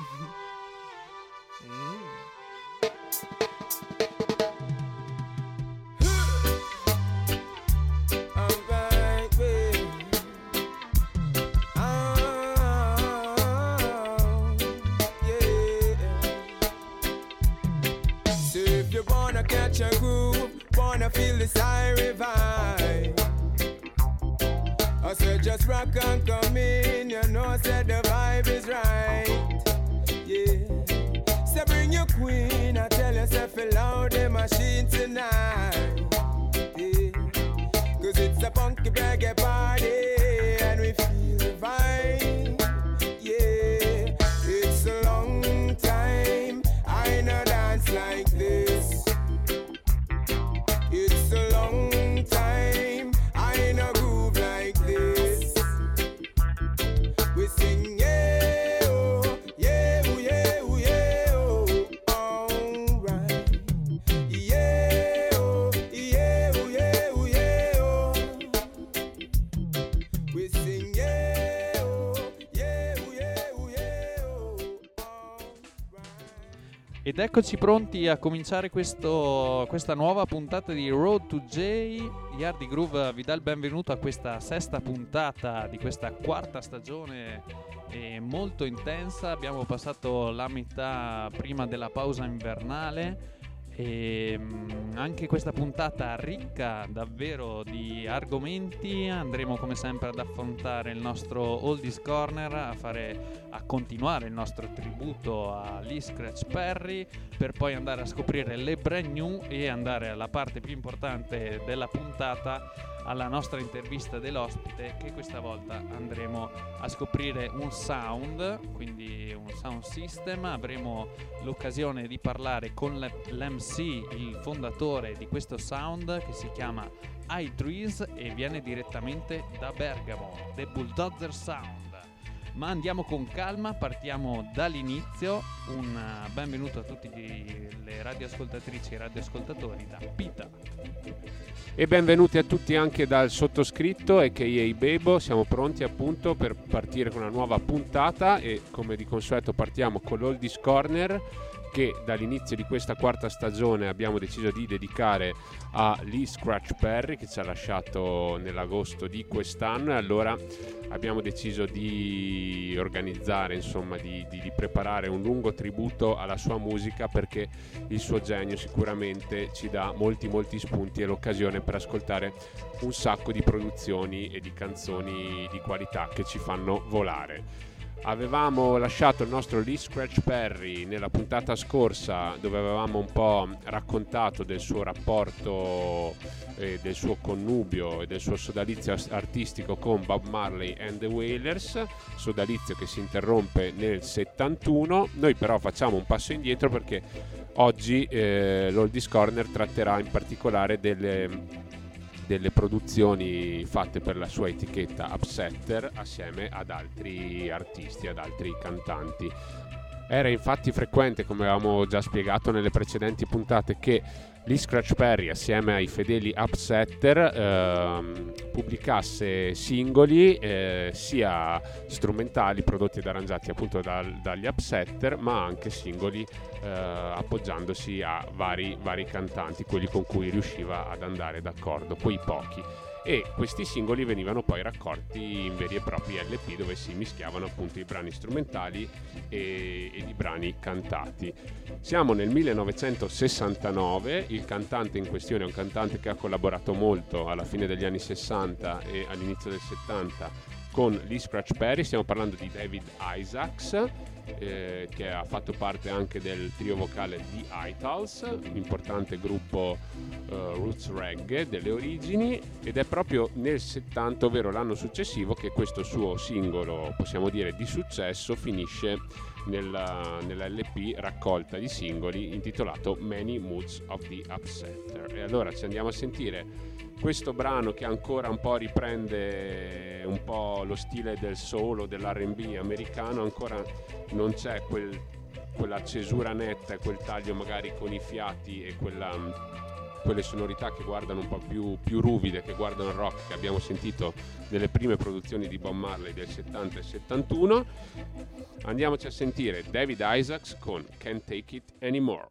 Mm-hmm. eccoci pronti a cominciare questo- questa nuova puntata di Road to J. Yardi Groove vi dà il benvenuto a questa sesta puntata di questa quarta stagione eh, molto intensa. Abbiamo passato la metà prima della pausa invernale. E mm, anche questa puntata ricca davvero di argomenti. Andremo come sempre ad affrontare il nostro Oldies Corner, a, fare, a continuare il nostro tributo a Lee Scratch Perry, per poi andare a scoprire le brand new e andare alla parte più importante della puntata, alla nostra intervista dell'ospite, che questa volta andremo a scoprire un sound, quindi un sound system. Avremo l'occasione di parlare con l'MC, il fondatore di questo sound che si chiama iTrees e viene direttamente da Bergamo, The Bulldozer Sound. Ma andiamo con calma, partiamo dall'inizio. Un eh, benvenuto a tutti gli- le radioascoltatrici e radioascoltatori da Pita. E benvenuti a tutti anche dal sottoscritto a.k.a. Bebo, siamo pronti appunto per partire con una nuova puntata e come di consueto partiamo con l'Oldies Corner che dall'inizio di questa quarta stagione abbiamo deciso di dedicare a Lee Scratch Perry che ci ha lasciato nell'agosto di quest'anno e allora abbiamo deciso di organizzare, insomma di, di- di preparare un lungo tributo alla sua musica perché il suo genio sicuramente ci dà molti molti spunti e l'occasione per ascoltare un sacco di produzioni e di canzoni di qualità che ci fanno volare. Avevamo lasciato il nostro Lee Scratch Perry nella puntata scorsa dove avevamo un po' raccontato del suo rapporto, eh, del suo connubio e del suo sodalizio artistico con Bob Marley and the Wailers, sodalizio che si interrompe nel 71. Noi però facciamo un passo indietro perché oggi eh, l'Oldies Corner tratterà in particolare delle delle produzioni fatte per la sua etichetta Upsetter assieme ad altri artisti, ad altri cantanti. Era infatti frequente, come avevamo già spiegato nelle precedenti puntate, che Lee Scratch Perry assieme ai fedeli Upsetter ehm, pubblicasse singoli eh, sia strumentali prodotti ed arrangiati appunto dal- dagli Upsetter ma anche singoli eh, appoggiandosi a vari, vari cantanti, quelli con cui riusciva ad andare d'accordo, quei pochi. E questi singoli venivano poi raccolti in veri e propri LP dove si mischiavano appunto i brani strumentali e, ed i brani cantati. Siamo nel 1969, il cantante in questione è un cantante che ha collaborato molto alla fine degli anni 60 e all'inizio del 70 con Lee Scratch Perry, stiamo parlando di David Isaacs eh, che ha fatto parte anche del trio vocale di Itals, importante gruppo eh, roots reggae delle origini ed è proprio nel 70, ovvero l'anno successivo, che questo suo singolo, possiamo dire di successo, finisce nella, nell'LP raccolta di singoli intitolato Many Moods of the Upsetter. E allora ci andiamo a sentire questo brano che ancora un po' riprende un po' lo stile del soul o dell'R&B americano, ancora non c'è quel- quella cesura netta quel taglio magari con i fiati e quella, quelle sonorità che guardano un po' più, più ruvide, che guardano il rock, che abbiamo sentito nelle prime produzioni di Bob Marley del 70 e 71. Andiamoci a sentire David Isaacs con Can't Take It Anymore.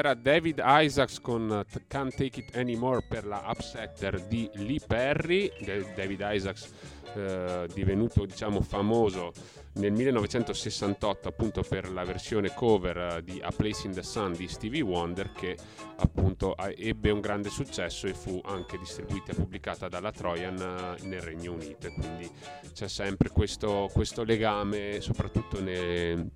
Era David Isaacs con Can't Take It Anymore per la upsetter di Lee Perry. Da- David Isaacs eh, divenuto diciamo famoso nel 1968 appunto per la versione cover eh, di A Place in the Sun di Stevie Wonder che appunto ebbe un grande successo e fu anche distribuita e pubblicata dalla Trojan eh, nel Regno Unito quindi c'è sempre questo, questo legame soprattutto ne-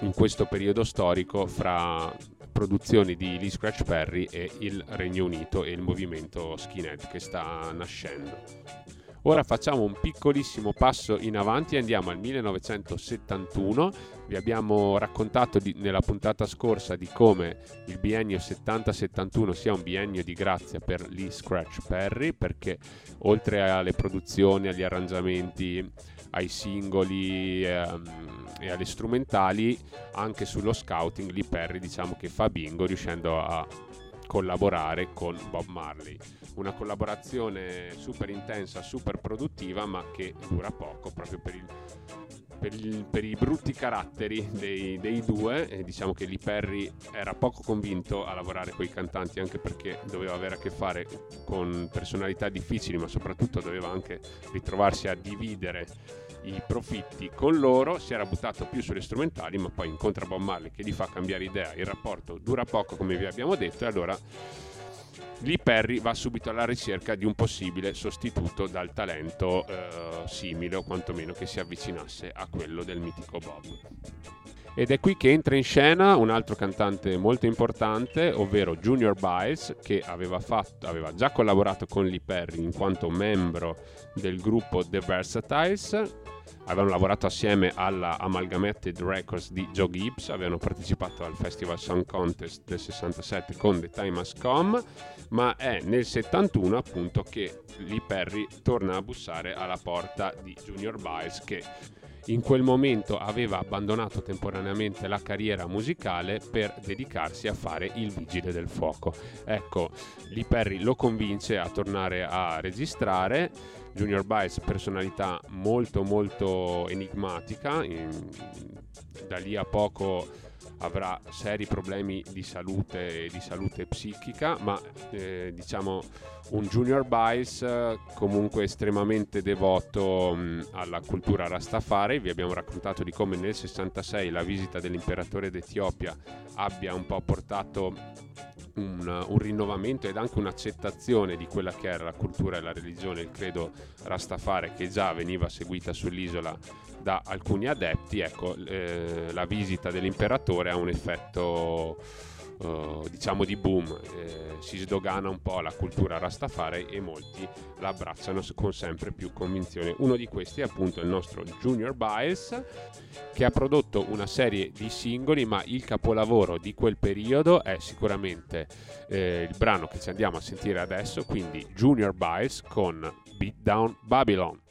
in questo periodo storico fra produzioni di Lee Scratch Perry e il Regno Unito e il movimento skinhead che sta nascendo. Ora facciamo un piccolissimo passo in avanti e andiamo al 1971. Vi abbiamo raccontato di- nella puntata scorsa di come il biennio 70-71 sia un biennio di grazia per Lee Scratch Perry perché oltre alle produzioni, agli arrangiamenti, ai singoli ehm, e alle strumentali, anche sullo scouting Lee Perry diciamo che fa bingo riuscendo a collaborare con Bob Marley. Una collaborazione super intensa, super produttiva, ma che dura poco proprio per, il- per il- per i brutti caratteri dei, dei due. E diciamo che Lee Perry era poco convinto a lavorare con i cantanti, anche perché doveva avere a che fare con personalità difficili, ma soprattutto doveva anche ritrovarsi a dividere i profitti con loro, si era buttato più sulle strumentali, ma poi incontra Bob Marley che gli fa cambiare idea, il rapporto dura poco come vi abbiamo detto e allora Lee Perry va subito alla ricerca di un possibile sostituto dal talento eh, simile o quantomeno che si avvicinasse a quello del mitico Bob. Ed è qui che entra in scena un altro cantante molto importante, ovvero Junior Biles, che aveva, fatto, aveva già collaborato con Lee Perry in quanto membro del gruppo The Versatiles. Avevano lavorato assieme alla Amalgamated Records di Joe Gibbs, avevano partecipato al Festival Song Contest del 67 con The Time Has Come, ma è nel 71 appunto che Lee Perry torna a bussare alla porta di Junior Biles che in quel momento aveva abbandonato temporaneamente la carriera musicale per dedicarsi a fare il vigile del fuoco. Ecco, Lee Perry lo convince a tornare a registrare, Junior Biles, personalità molto molto enigmatica, in- da lì a poco avrà seri problemi di salute, di salute psichica, ma eh, diciamo un Junior Biles eh, comunque estremamente devoto mh, alla cultura Rastafari. Vi abbiamo raccontato di come nel 66 la visita dell'imperatore d'Etiopia abbia un po' portato un, un rinnovamento ed anche un'accettazione di quella che era la cultura e la religione, il credo Rastafari che già veniva seguita sull'isola da alcuni adepti, ecco, eh, la visita dell'imperatore ha un effetto eh, diciamo di boom, eh, si sdogana un po' la cultura Rastafari e molti la abbracciano con sempre più convinzione. Uno di questi è appunto il nostro Junior Biles che ha prodotto una serie di singoli, ma il capolavoro di quel periodo è sicuramente eh, il brano che ci andiamo a sentire adesso, quindi Junior Biles con Beat Down Babylon.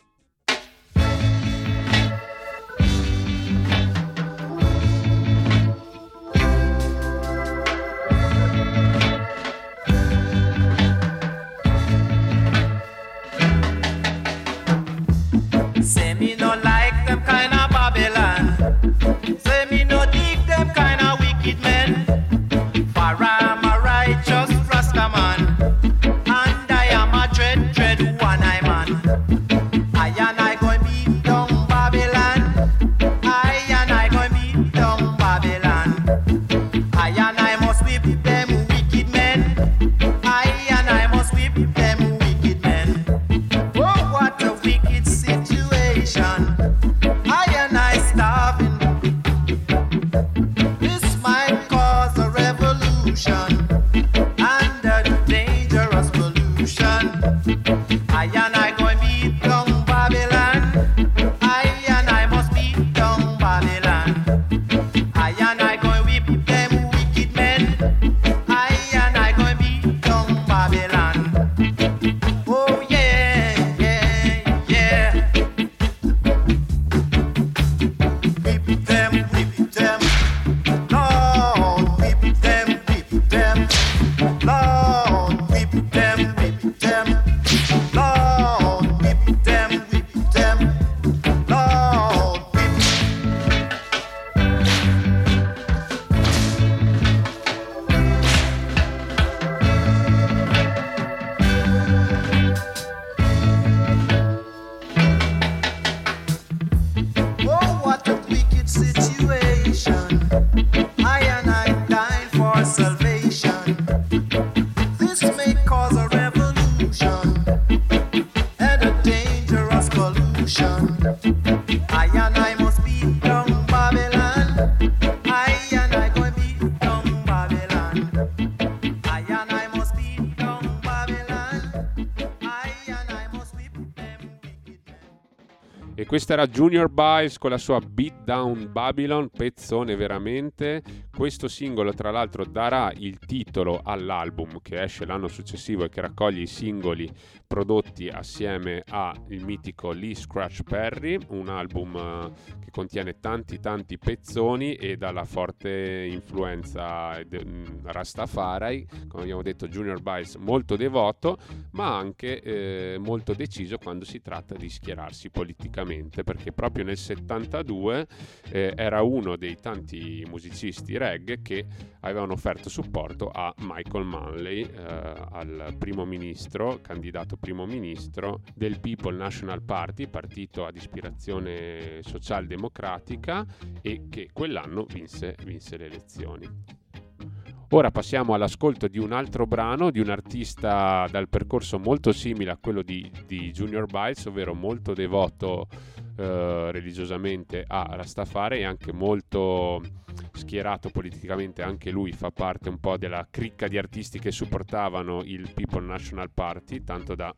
Questa era Junior Biles con la sua Beat Down Babylon, pezzone veramente. Questo singolo, tra l'altro, darà il titolo all'album che esce l'anno successivo e che raccoglie i singoli prodotti assieme al mitico Lee Scratch Perry, un album eh, che contiene tanti tanti pezzoni e dalla forte influenza mh, Rastafari, come abbiamo detto Junior Biles molto devoto, ma anche eh, molto deciso quando si tratta di schierarsi politicamente, perché proprio nel 72 eh, era uno dei tanti musicisti reggae che avevano offerto supporto a Michael Manley, eh, al primo ministro, candidato primo ministro del People National Party, partito ad ispirazione socialdemocratica e che quell'anno vinse, vinse le elezioni. Ora passiamo all'ascolto di un altro brano di un artista dal percorso molto simile a quello di, di Junior Biles, ovvero molto devoto eh, religiosamente a Rastafari e anche molto schierato politicamente, anche lui fa parte un po' della cricca di artisti che supportavano il People National Party, tanto, da,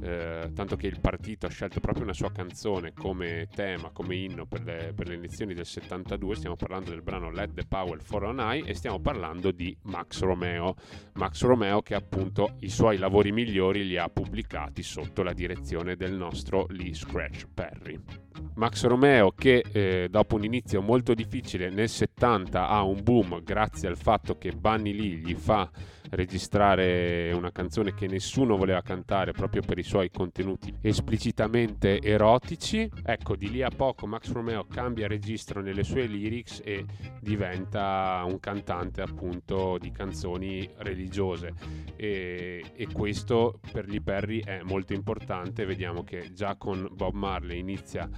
eh, tanto che il partito ha scelto proprio una sua canzone come tema, come inno per le, per le elezioni del 72, stiamo parlando del brano Let the Power for on High e stiamo parlando di Max Romeo, Max Romeo che appunto i suoi lavori migliori li ha pubblicati sotto la direzione del nostro Lee Scratch Perry. Max Romeo che eh, dopo un inizio molto difficile nel 70 ha un boom grazie al fatto che Bunny Lee gli fa registrare una canzone che nessuno voleva cantare proprio per i suoi contenuti esplicitamente erotici. Ecco, di lì a poco Max Romeo cambia registro nelle sue lyrics e diventa un cantante appunto di canzoni religiose e, e questo per gli Perry è molto importante. Vediamo che già con Bob Marley inizia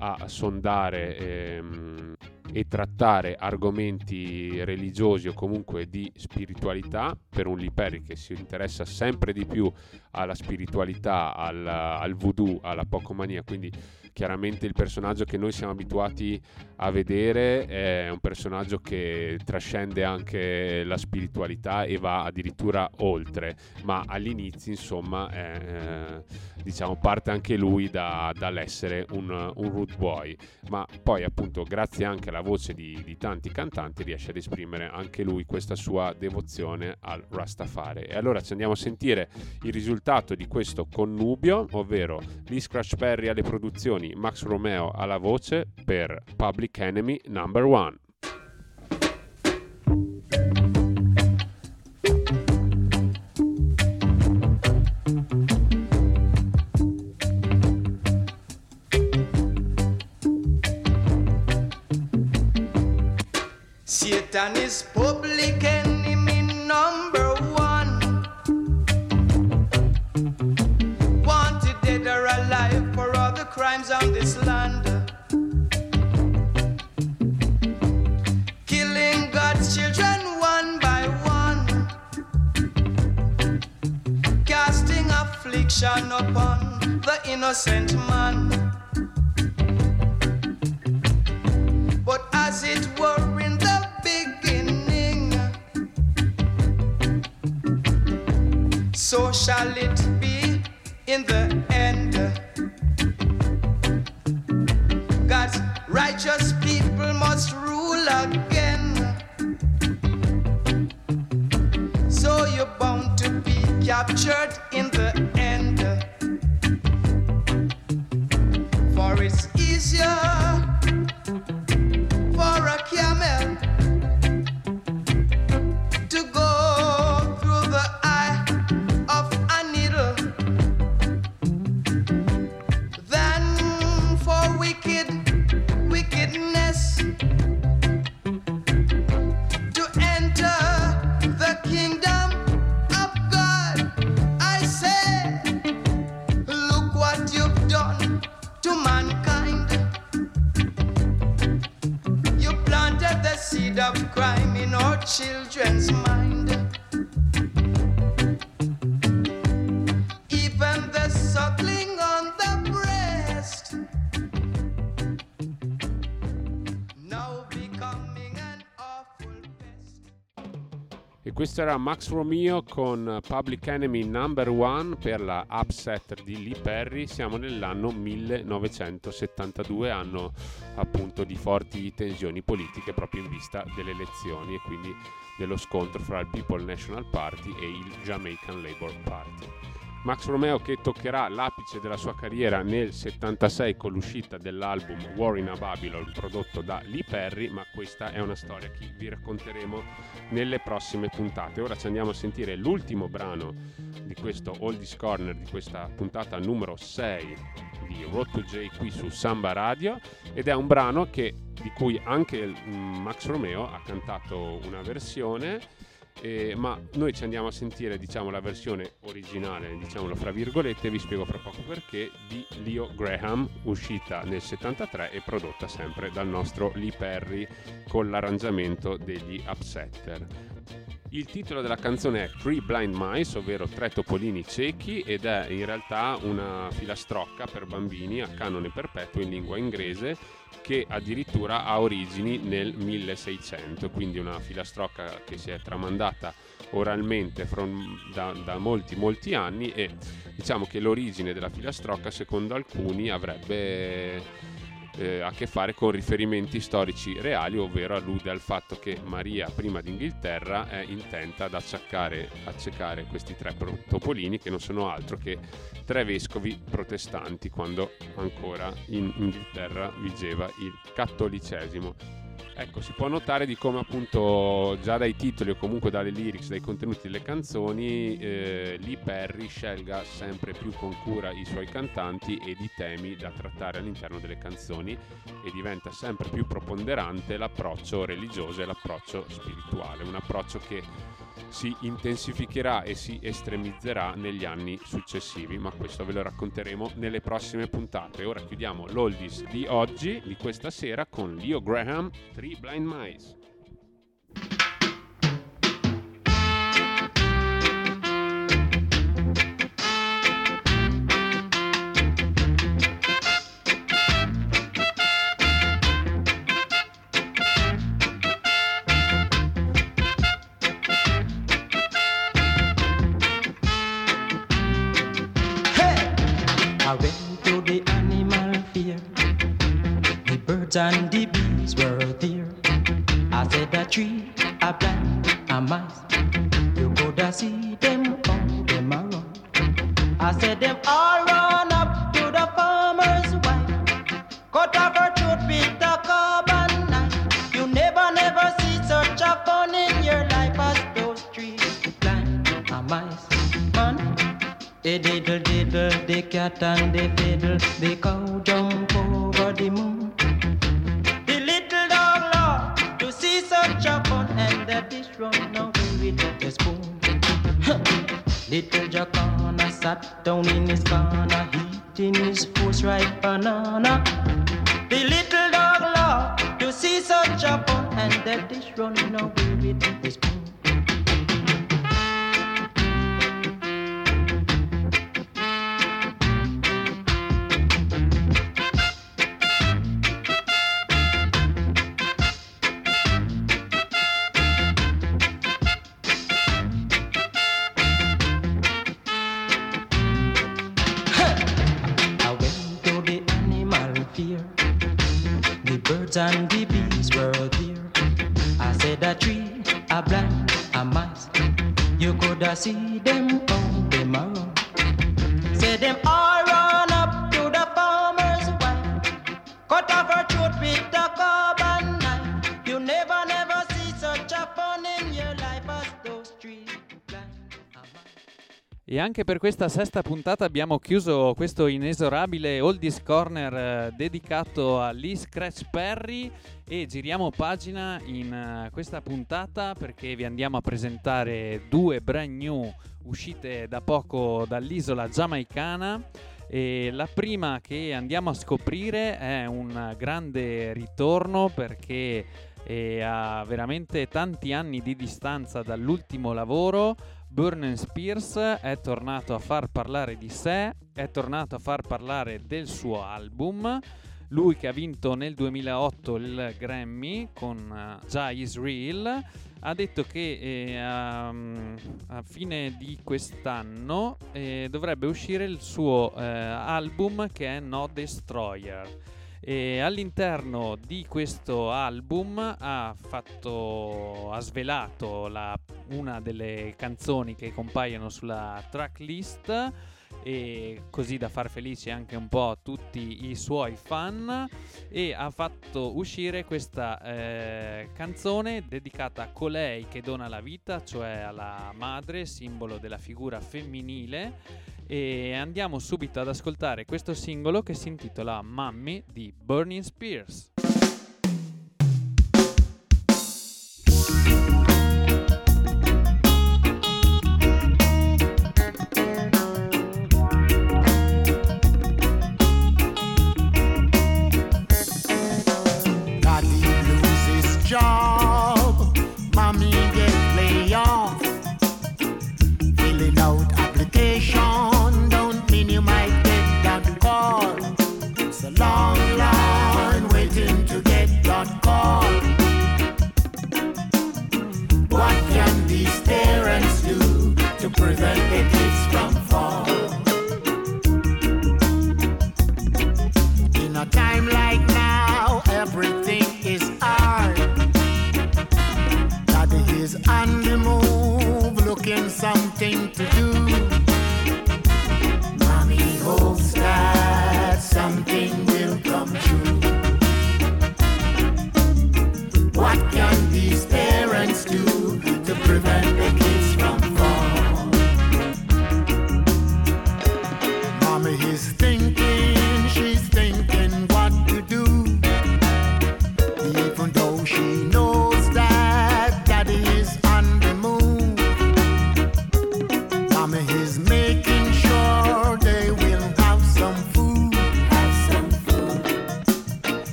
a sondare ehm, e trattare argomenti religiosi o comunque di spiritualità per un Liperi che si interessa sempre di più alla spiritualità, al, al voodoo, alla pocomania, quindi chiaramente il personaggio che noi siamo abituati a vedere è un personaggio che trascende anche la spiritualità e va addirittura oltre, ma all'inizio insomma è, eh, diciamo, parte anche lui da, dall'essere un, un root boy, ma poi appunto grazie anche alla voce di, di tanti cantanti riesce ad esprimere anche lui questa sua devozione al Rastafari. E allora ci andiamo a sentire il risultato di questo connubio, ovvero Lee Scratch Perry alle produzioni, Max Romeo alla voce per Public Enemy Number One. Innocent man. But as it were in the beginning, so shall it Era Max Romeo con Public Enemy Number One per la upset di Lee Perry. Siamo nell'anno 1972, anno appunto di forti tensioni politiche proprio in vista delle elezioni e quindi dello scontro fra il People National Party e il Jamaican Labour Party. Max Romeo che toccherà l'apice della sua carriera nel 76 con l'uscita dell'album War in a Babylon prodotto da Lee Perry, ma questa è una storia che vi racconteremo nelle prossime puntate. Ora ci andiamo a sentire l'ultimo brano di questo Oldies Corner, di questa puntata numero 6 di Road to J qui su Samba Radio ed è un brano che, di cui anche mm, Max Romeo ha cantato una versione eh, ma noi ci andiamo a sentire diciamo la versione originale diciamolo fra virgolette vi spiego fra poco perché di Leo Graham uscita nel 73 e prodotta sempre dal nostro Lee Perry con l'arrangiamento degli Upsetter il titolo della canzone è Three Blind Mice, ovvero Tre topolini ciechi, ed è in realtà una filastrocca per bambini a canone perpetuo in lingua inglese che addirittura ha origini nel 1600, quindi una filastrocca che si è tramandata oralmente from- da, da molti molti anni e diciamo che l'origine della filastrocca secondo alcuni avrebbe eh, a che fare con riferimenti storici reali, ovvero allude al fatto che Maria, prima d'Inghilterra, è intenta ad acciaccare, accecare questi tre topolini che non sono altro che tre vescovi protestanti quando ancora in Inghilterra vigeva il cattolicesimo. Ecco, si può notare di come appunto già dai titoli o comunque dalle lyrics, dai contenuti delle canzoni, eh, Lee Perry scelga sempre più con cura i suoi cantanti ed i temi da trattare all'interno delle canzoni e diventa sempre più preponderante l'approccio religioso e l'approccio spirituale, un approccio che si intensificherà e si estremizzerà negli anni successivi, ma questo ve lo racconteremo nelle prossime puntate. Ora chiudiamo l'oldies di oggi, di questa sera, con Leo Graham, Three Blind Mice. Cat and the fiddle, the cow jump over the moon. The little dog loved to see such a fun, and the dish run away with the spoon. little Jacana sat down in his corner, eating his first ripe banana. The little dog loved to see such a fun, and the dish run away with the spoon. You could anche per questa sesta puntata abbiamo chiuso questo inesorabile Oldies Corner eh, dedicato a Lee Scratch Perry e giriamo pagina in eh, questa puntata perché vi andiamo a presentare due brand new uscite da poco dall'isola giamaicana. E la prima che andiamo a scoprire è un grande ritorno perché è a veramente tanti anni di distanza dall'ultimo lavoro. Burnen Spears è tornato a far parlare di sé, è tornato a far parlare del suo album. Lui che ha vinto nel 2008 il Grammy con eh, Già Is Real ha detto che eh, a, a fine di quest'anno eh, dovrebbe uscire il suo eh, album che è No Destroyer. E all'interno di questo album ha, fatto, ha svelato la- una delle canzoni che compaiono sulla tracklist e così da far felici anche un po' tutti i suoi fan e ha fatto uscire questa eh, canzone dedicata a colei che dona la vita, cioè alla madre, simbolo della figura femminile e andiamo subito ad ascoltare questo singolo che si intitola Mammy di Burning Spears.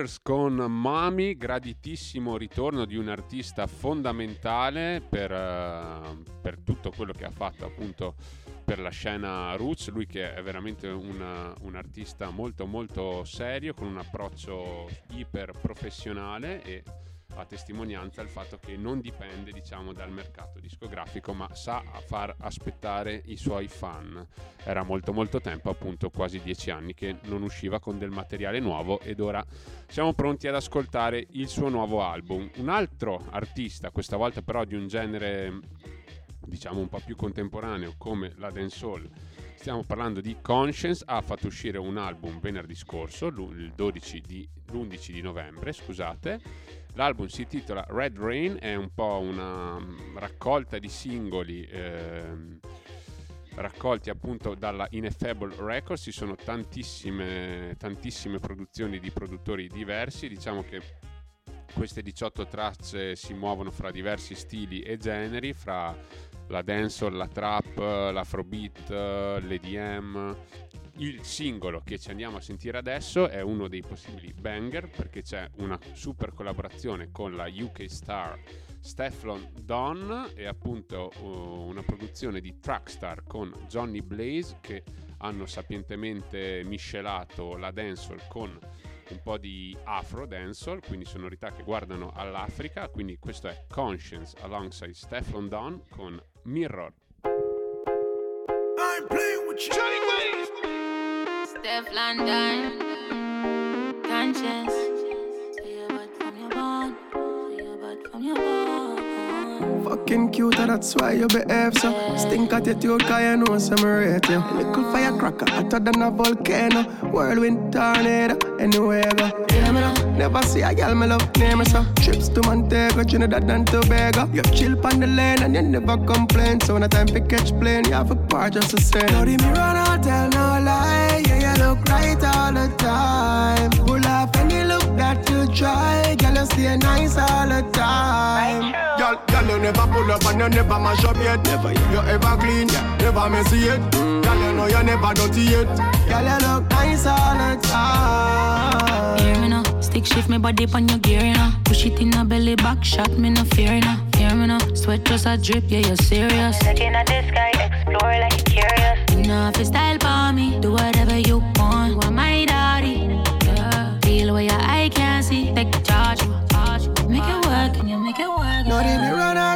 Spears con Mami, graditissimo ritorno di un artista fondamentale per, eh, per tutto quello che ha fatto appunto per la scena roots, lui che è veramente una- un artista molto molto serio con un approccio iper professionale e a testimonianza il fatto che non dipende diciamo dal mercato discografico ma sa far aspettare i suoi fan. Era molto molto tempo appunto quasi dieci anni che non usciva con del materiale nuovo ed ora siamo pronti ad ascoltare il suo nuovo album. Un altro artista questa volta però di un genere diciamo un po' più contemporaneo come la dancehall. Stiamo parlando di Conscience ha fatto uscire un album venerdì scorso l'u- il 12 di, l'11 di novembre scusate L'album si intitola Red Rain, è un po' una mm, raccolta di singoli ehm, raccolti appunto dalla Ineffable Records, ci sono tantissime, tantissime produzioni di produttori diversi, diciamo che queste 18 tracce si muovono fra diversi stili e generi, fra la dancehall, la trap, l'afrobeat, l'EDM. Il singolo che ci andiamo a sentire adesso è uno dei possibili banger perché c'è una super collaborazione con la UK star Stefflon Don e appunto uh, una produzione di Trackstar con Johnny Blaze che hanno sapientemente miscelato la dancehall con un po' di afro dancehall, quindi sonorità che guardano all'Africa, quindi questo è Conscience alongside Stefflon Don con Mirror. I'm playing with you. Steph London, conscious. Say your bad from your bone, say your bad from your bone. Fucking cute, that's why you behave so. Stink attitude, cause you know some rate you. Uh-huh. Little firecracker, hotter than a volcano. Whirlwind tornado, anywhere you go. Hear me now? Never see a girl me love, name me so. Trips to Montego, Trinidad and Tobago. You chill on the lane and you never complain. So when the time to catch plane, you have a part just the same. Now the mirror no no lie, yeah you look right all the time. Pull off any look that you try, girl you stay nice all the time. Girl, girl, you never pull up and you never mash up yet. Never yet. You ever clean, never messy mm. yet. Girl, you know you never dirty yet. Girl, you look nice all the time. Hear me now, stick shift me body on your gear, you know. Push it in a belly back shot, me no fear, you know. Hear me now, sweat just a drip, yeah, you're serious. Looking at the sky, explore like you're curious. You know if you style for me, do whatever you want.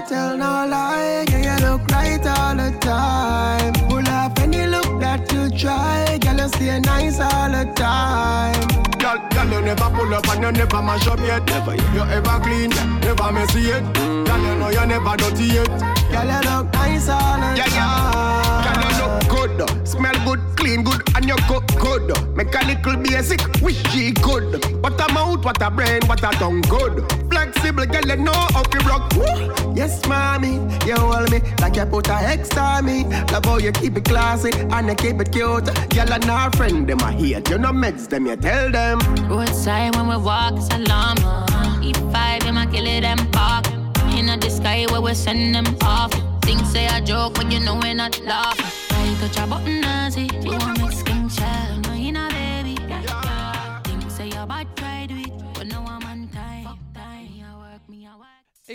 Tell no lie. Yeah, you look right all the time. Pull off any look that you try. You stay nice all the time. Girl, girl, you never pull up and you never mash up yet. Never. You ever clean, never messy yet. Girl, you know you never dirty yet. Girl, you look nice all the Yeah, yeah. Girl, you look good, smell good, clean good, and you cook good. Make a little basic, wish she good. What a mouth, what a brain, what a tongue good. Flexible, girl, you know how to rock. Woo. Yes, mommy, you hold me like you put a X on me. Love how you keep it classy and you keep it cute. Girl and her friend, them a hate. You know meds them, you tell them. Roadside when we walk, it's alarm. E5, in my kill it and park. In the sky where we send them off. Things say a joke, but you know we're not laughing. You touch a button, Nazi? You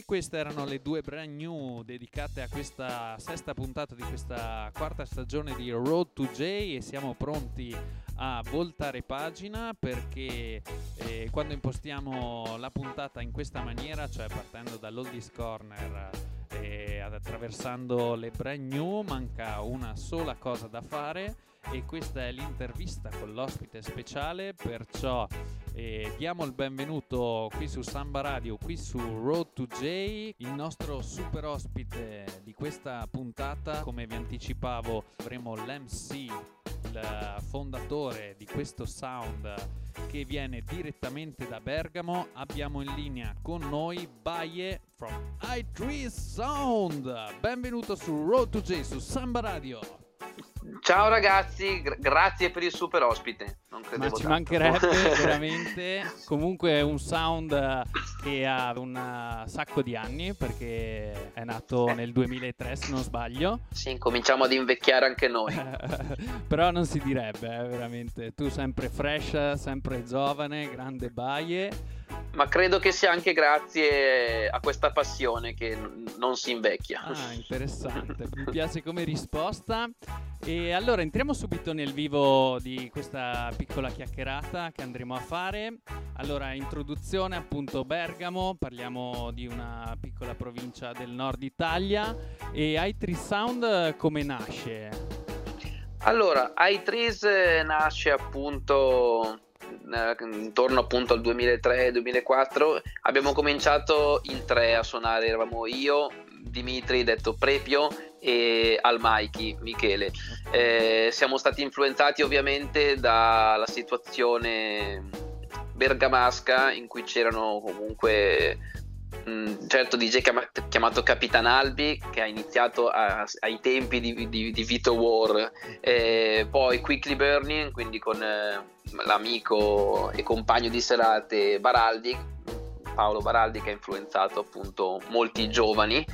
queste erano le due brand new dedicate a questa sesta puntata di questa quarta stagione di Road to J e siamo pronti a voltare pagina perché eh, quando impostiamo la puntata in questa maniera, cioè partendo dall'Oldies Corner e ad- attraversando le brand new, manca una sola cosa da fare e questa è l'intervista con l'ospite speciale, perciò e diamo il benvenuto qui su Samba Radio, qui su Road to J, il nostro super ospite di questa puntata. Come vi anticipavo, avremo l'MC, il fondatore di questo sound che viene direttamente da Bergamo. Abbiamo in linea con noi Baie from i3 Sound. Benvenuto su Road to J su Samba Radio. Ciao ragazzi, gra- grazie per il super ospite. Non Ma credevo ci tanto. mancherebbe veramente. Comunque è un sound eh, che ha un eh, sacco di anni perché è nato nel 2003 se non sbaglio. Sì, cominciamo ad invecchiare anche noi. Però non si direbbe, eh, veramente. Tu sempre fresh, sempre giovane, grande baie. Ma credo che sia anche grazie a questa passione che non si invecchia. Ah, interessante. Mi piace come risposta. E allora entriamo subito nel vivo di questa piccola chiacchierata che andremo a fare. Allora, introduzione appunto Bergamo, parliamo di una piccola provincia del nord Italia e i Sound come nasce? Allora, eh, nasce appunto eh, intorno appunto al 2003-2004. Abbiamo cominciato in tre a suonare, eravamo io, Dimitri, detto Prepio, e Almaiki, Michele. Eh, siamo stati influenzati ovviamente dalla situazione bergamasca in cui c'erano comunque un certo DJ chiama- chiamato Capitan Albi che ha iniziato a- ai tempi di, di- di Vito War. Eh, poi Quickly Burning quindi con eh, l'amico e compagno di serate Baraldi Paolo Baraldi che ha influenzato appunto molti giovani.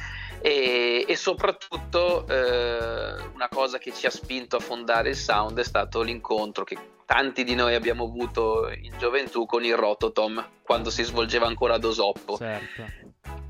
E, e soprattutto eh, una cosa che ci ha spinto a fondare il sound è stato l'incontro che tanti di noi abbiamo avuto in gioventù con il Rototom quando si svolgeva ancora ad Osoppo. Certo.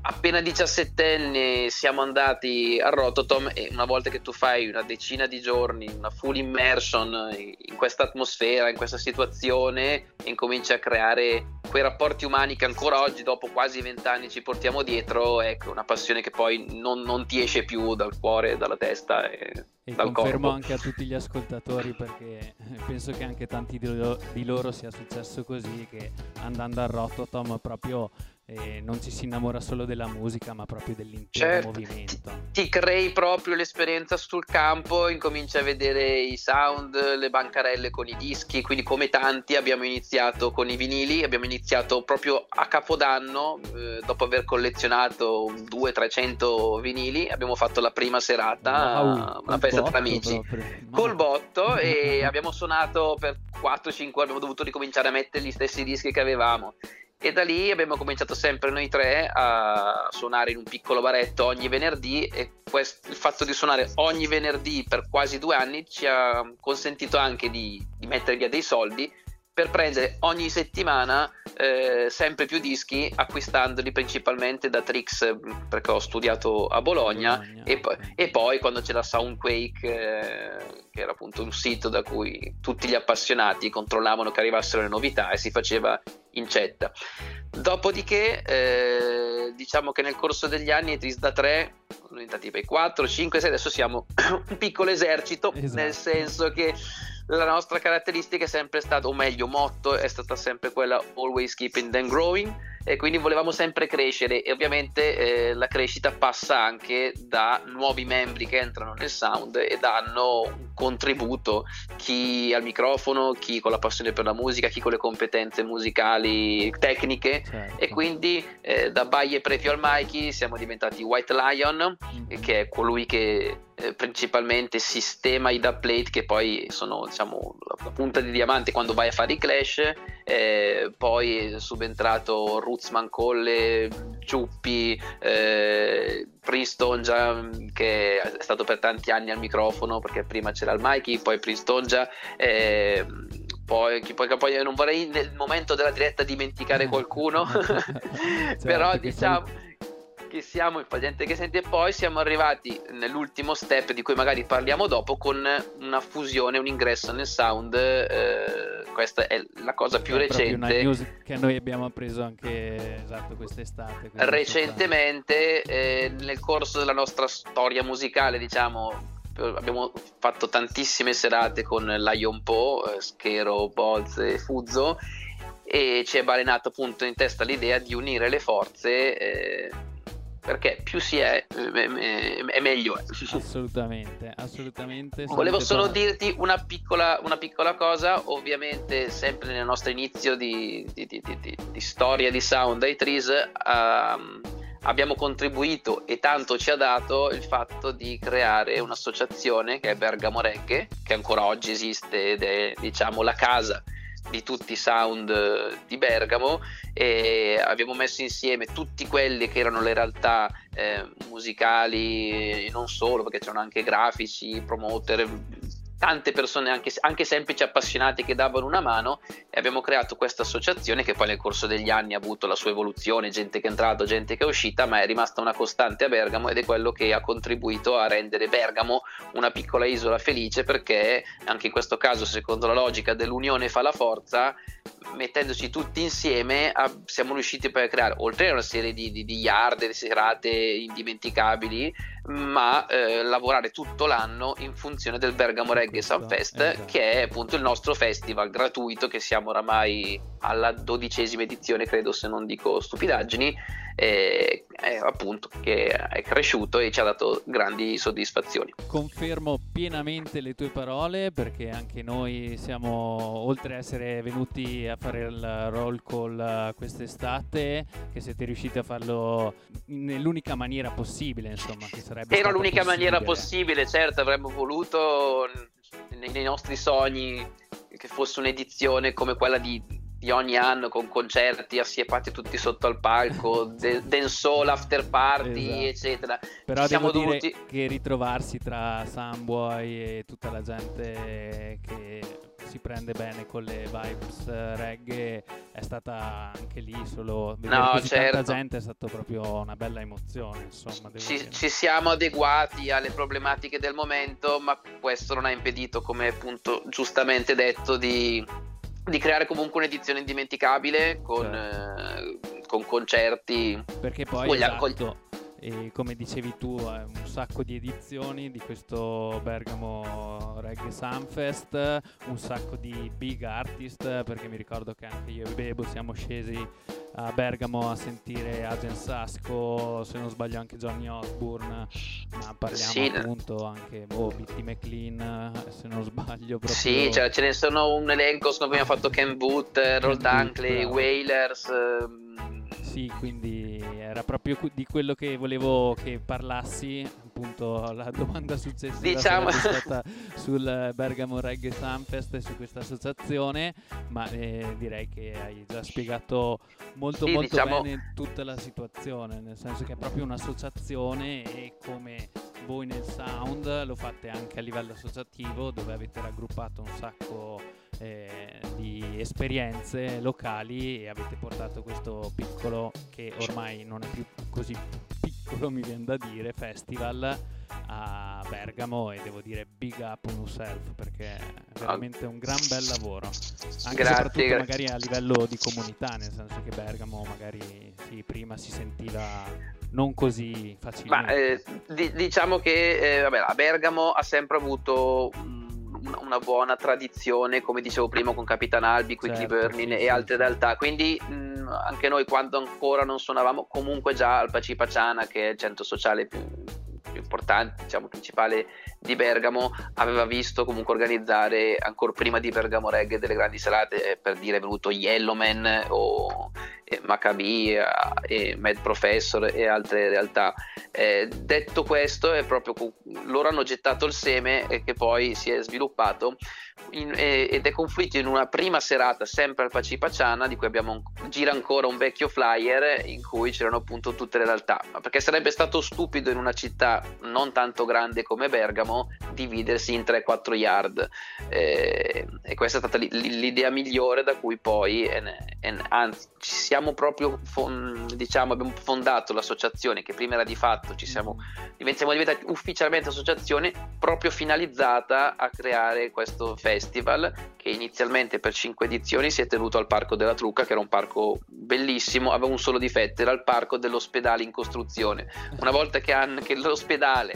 Appena 17 anni siamo andati a Rototom e una volta che tu fai una decina di giorni, una full immersion in questa atmosfera, in questa situazione e incominci a creare quei rapporti umani che ancora oggi, dopo quasi vent'anni, ci portiamo dietro, ecco, una passione che poi non, non ti esce più dal cuore, dalla testa e, E dal confermo corpo. anche a tutti gli ascoltatori perché penso che anche tanti di, lo- di loro sia successo così che andando a Rototom proprio eh, non ci si innamora solo della musica ma proprio dell'intero Certo. movimento. ti crei proprio l'esperienza sul campo, incominci a vedere i sound, le bancarelle con i dischi, quindi come tanti abbiamo iniziato con i vinili, abbiamo iniziato proprio a Capodanno, eh, dopo aver collezionato 200-300 vinili, abbiamo fatto la prima serata, Wow, una festa tra amici. proprio. Col botto e abbiamo suonato per 4-5 ore, abbiamo dovuto ricominciare a mettere gli stessi dischi che avevamo. E da lì abbiamo cominciato sempre noi tre a suonare in un piccolo baretto ogni venerdì e quest- il fatto di suonare ogni venerdì per quasi due anni ci ha consentito anche di, di mettere via dei soldi per prendere ogni settimana eh, sempre più dischi acquistandoli principalmente da Trix perché ho studiato a Bologna, Bologna, e, poi, ok. e poi quando c'era Soundquake eh, che era appunto un sito da cui tutti gli appassionati controllavano che arrivassero le novità e si faceva incetta. Dopodiché, eh, diciamo che nel corso degli anni, Tris da 3, sono diventati poi 4, 5, 6, adesso siamo un piccolo esercito, Esatto. nel senso che la nostra caratteristica è sempre stata, o meglio, motto è stata sempre quella always keeping them growing e quindi volevamo sempre crescere e ovviamente eh, la crescita passa anche da nuovi membri che entrano nel sound e danno un contributo chi al microfono, chi con la passione per la musica, chi con le competenze musicali, tecniche Certo. e quindi eh, da Baie Prepio al Mikey siamo diventati White Lion Mhm. che è colui che eh, principalmente sistema i dubplate che poi sono diciamo la, punta di diamante quando vai a fare i clash eh, poi è subentrato Rootsman Colle Ciuppi eh, Princeton già che è stato per tanti anni al microfono perché prima c'era il Mikey poi Princeton già eh, poi, chi- poi, poi non vorrei nel momento della diretta dimenticare qualcuno. Però Certo, che diciamo che siamo il gente che sente e poi siamo arrivati nell'ultimo step di cui magari parliamo dopo con una fusione, un ingresso nel sound eh, questa è la cosa più È una recente news che noi abbiamo appreso anche esatto quest'estate. recentemente eh, nel corso della nostra storia musicale diciamo abbiamo fatto tantissime serate con Lion Po, eh, Schero, Boz e Fuzzo e ci è balenato appunto in testa l'idea di unire le forze eh, perché più si è eh, me- è meglio è. Assolutamente, assolutamente. Volevo solo dirti una piccola, una piccola cosa, ovviamente sempre nel nostro inizio di, di- di- di- di- di storia di Sound dai Trees, ehm, abbiamo contribuito e tanto ci ha dato il fatto di creare un'associazione che è Bergamo Reggae, che ancora oggi esiste ed è diciamo la casa di tutti i sound eh, di Bergamo e abbiamo messo insieme tutti quelli che erano le realtà eh, musicali e non solo perché c'erano anche grafici, promoter, tante persone anche, anche, semplici appassionati che davano una mano e abbiamo creato questa associazione che poi nel corso degli anni ha avuto la sua evoluzione, gente che è entrata, gente che è uscita, ma è rimasta una costante a Bergamo ed è quello che ha contribuito a rendere Bergamo una piccola isola felice perché anche in questo caso secondo la logica dell'unione fa la forza, mettendoci tutti insieme siamo riusciti poi a creare oltre a una serie di, di, di yard, di serate indimenticabili, ma eh, lavorare tutto l'anno in funzione del Bergamo Reggae Sunfest, esatto. che è appunto il nostro festival gratuito, che siamo oramai alla dodicesima edizione, credo se non dico stupidaggini, e, e appunto che è cresciuto e ci ha dato grandi soddisfazioni. Confermo pienamente le tue parole perché anche noi siamo, oltre a essere venuti a fare il roll call quest'estate, che siete riusciti a farlo nell'unica maniera possibile, insomma, che sarebbe Era l'unica possibile. maniera possibile, certo, avremmo voluto nei, nei nostri sogni che fosse un'edizione come quella di di ogni anno con concerti assiepati tutti sotto al palco, de- dancehall, after party, esatto. eccetera. Però Ci siamo dovuti... che ritrovarsi tra Sunboy e tutta la gente che si prende bene con le vibes reggae è stata anche lì solo vedere No, certo. tanta gente è stato proprio una bella emozione insomma Ci, ci siamo adeguati alle problematiche del momento, ma questo non ha impedito, come appunto giustamente detto, di, di creare comunque un'edizione indimenticabile con, eh, con concerti. perché poi con gli- esatto, con- e come dicevi tu un sacco di edizioni di questo Bergamo Reggae Sunfest un sacco di big artist perché mi ricordo che anche io e Bebo siamo scesi a Bergamo a sentire Agent Sasco se non sbaglio anche Johnny Osbourne ma parliamo Sì. appunto anche boh, B.T. McLean se non sbaglio proprio Sì, cioè, ce ne sono un elenco, secondo me abbiamo fatto Ken Boot, eh, Roll Dunkley. Wailers. ehm, Sì, quindi era proprio di quello che volevo che parlassi, appunto la domanda successiva Diciamo- sul Bergamo Reggae Sunfest e su questa associazione, ma eh, direi che hai già spiegato molto Sì, molto diciamo- bene tutta la situazione, nel senso che è proprio un'associazione e come voi nel sound lo fate anche a livello associativo dove avete raggruppato un sacco eh, di esperienze locali e avete portato questo piccolo che ormai non è più così piccolo mi viene da dire festival a Bergamo e devo dire big up on yourself perché è veramente un gran bel lavoro anche Grazie, soprattutto grazie. magari a livello di comunità nel senso che Bergamo magari sì, prima si sentiva non così facilmente Ma eh, di- diciamo che eh, vabbè, a Bergamo ha sempre avuto mm, una, una buona tradizione, come dicevo prima, con Capitan Albi, Quickly Certo, Burning sì, e altre realtà. Quindi mm, anche noi, quando ancora non suonavamo, comunque già al Pacipaciana, che è il centro sociale più, più importante, diciamo principale di Bergamo, aveva visto comunque organizzare ancora prima di Bergamo Reggae delle grandi serate, eh, per dire è venuto Yellowman o eh, Maccabi eh, e Mad Professor e altre realtà. Eh, detto questo, è proprio loro hanno gettato il seme che poi si è sviluppato in- ed è conflitto in una prima serata sempre al Pacipaciana di cui abbiamo gira ancora un vecchio flyer in cui c'erano appunto tutte le realtà perché sarebbe stato stupido in una città non tanto grande come Bergamo dividersi in 3-4 yard. Eh, e questa è stata l'i- l'idea migliore da cui poi e ne- e ne- anzi ci siamo proprio fon- diciamo abbiamo fondato l'associazione che prima era di fatto ci siamo siamo diventati ufficialmente associazione proprio finalizzata a creare questo festival che inizialmente per cinque edizioni si è tenuto al Parco della Trucca che era un parco bellissimo aveva un solo difetto era il parco dell'ospedale in costruzione. Una volta che, han- che l'ospedale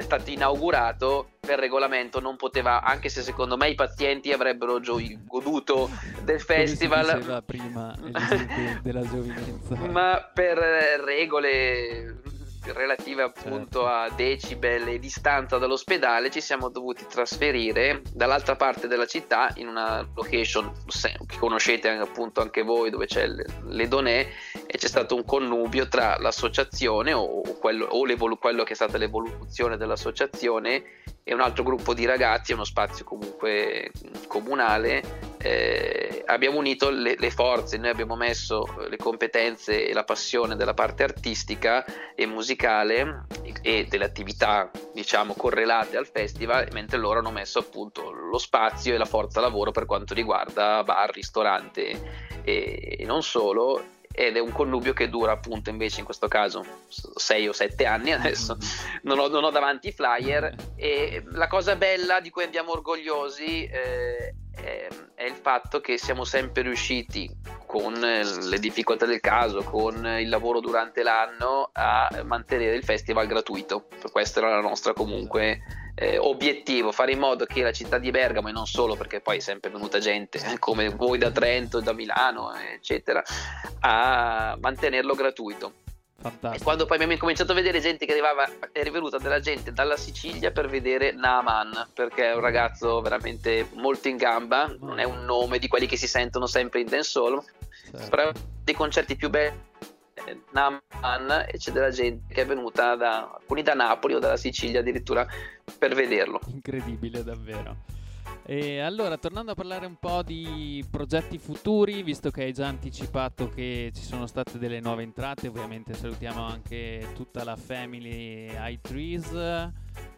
è stato inaugurato per regolamento non poteva anche se secondo me i pazienti avrebbero gio- goduto del festival. prima l'esempio della giovinezza. Ma per eh, regole relative appunto a decibel e distanza dall'ospedale ci siamo dovuti trasferire dall'altra parte della città in una location che conoscete appunto anche voi dove c'è l- l'Edonè e c'è stato un connubio tra l'associazione o, quello, o quello che è stata l'evoluzione dell'associazione e un altro gruppo di ragazzi, uno spazio comunque comunale, eh, abbiamo unito le, le forze, noi abbiamo messo le competenze e la passione della parte artistica e musicale e, e delle attività diciamo correlate al festival, mentre loro hanno messo appunto lo spazio e la forza lavoro per quanto riguarda bar, ristorante e, e non solo ed è un connubio che dura appunto invece in questo caso 6 o 7 anni adesso. Non ho, non ho davanti i flyer. E la cosa bella di cui andiamo orgogliosi eh, è, è il fatto che siamo sempre riusciti con eh, le difficoltà del caso, con il lavoro durante l'anno a mantenere il festival gratuito. Questo era la nostra comunque eh, obiettivo, fare in modo che la città di Bergamo e non solo perché poi è sempre venuta gente come voi da Trento, da Milano, eccetera, a mantenerlo gratuito. E quando poi abbiamo cominciato a vedere gente che arrivava, è venuta della gente dalla Sicilia per vedere Naaman, perché è un ragazzo veramente molto in gamba, non è un nome di quelli che si sentono sempre in dancehall, Certo. però dei concerti più belli Naaman e c'è della gente che è venuta da alcuni da Napoli o dalla Sicilia addirittura per vederlo. Incredibile davvero. E allora, tornando a parlare un po' di progetti futuri, visto che hai già anticipato che ci sono state delle nuove entrate, ovviamente salutiamo anche tutta la family iTrees,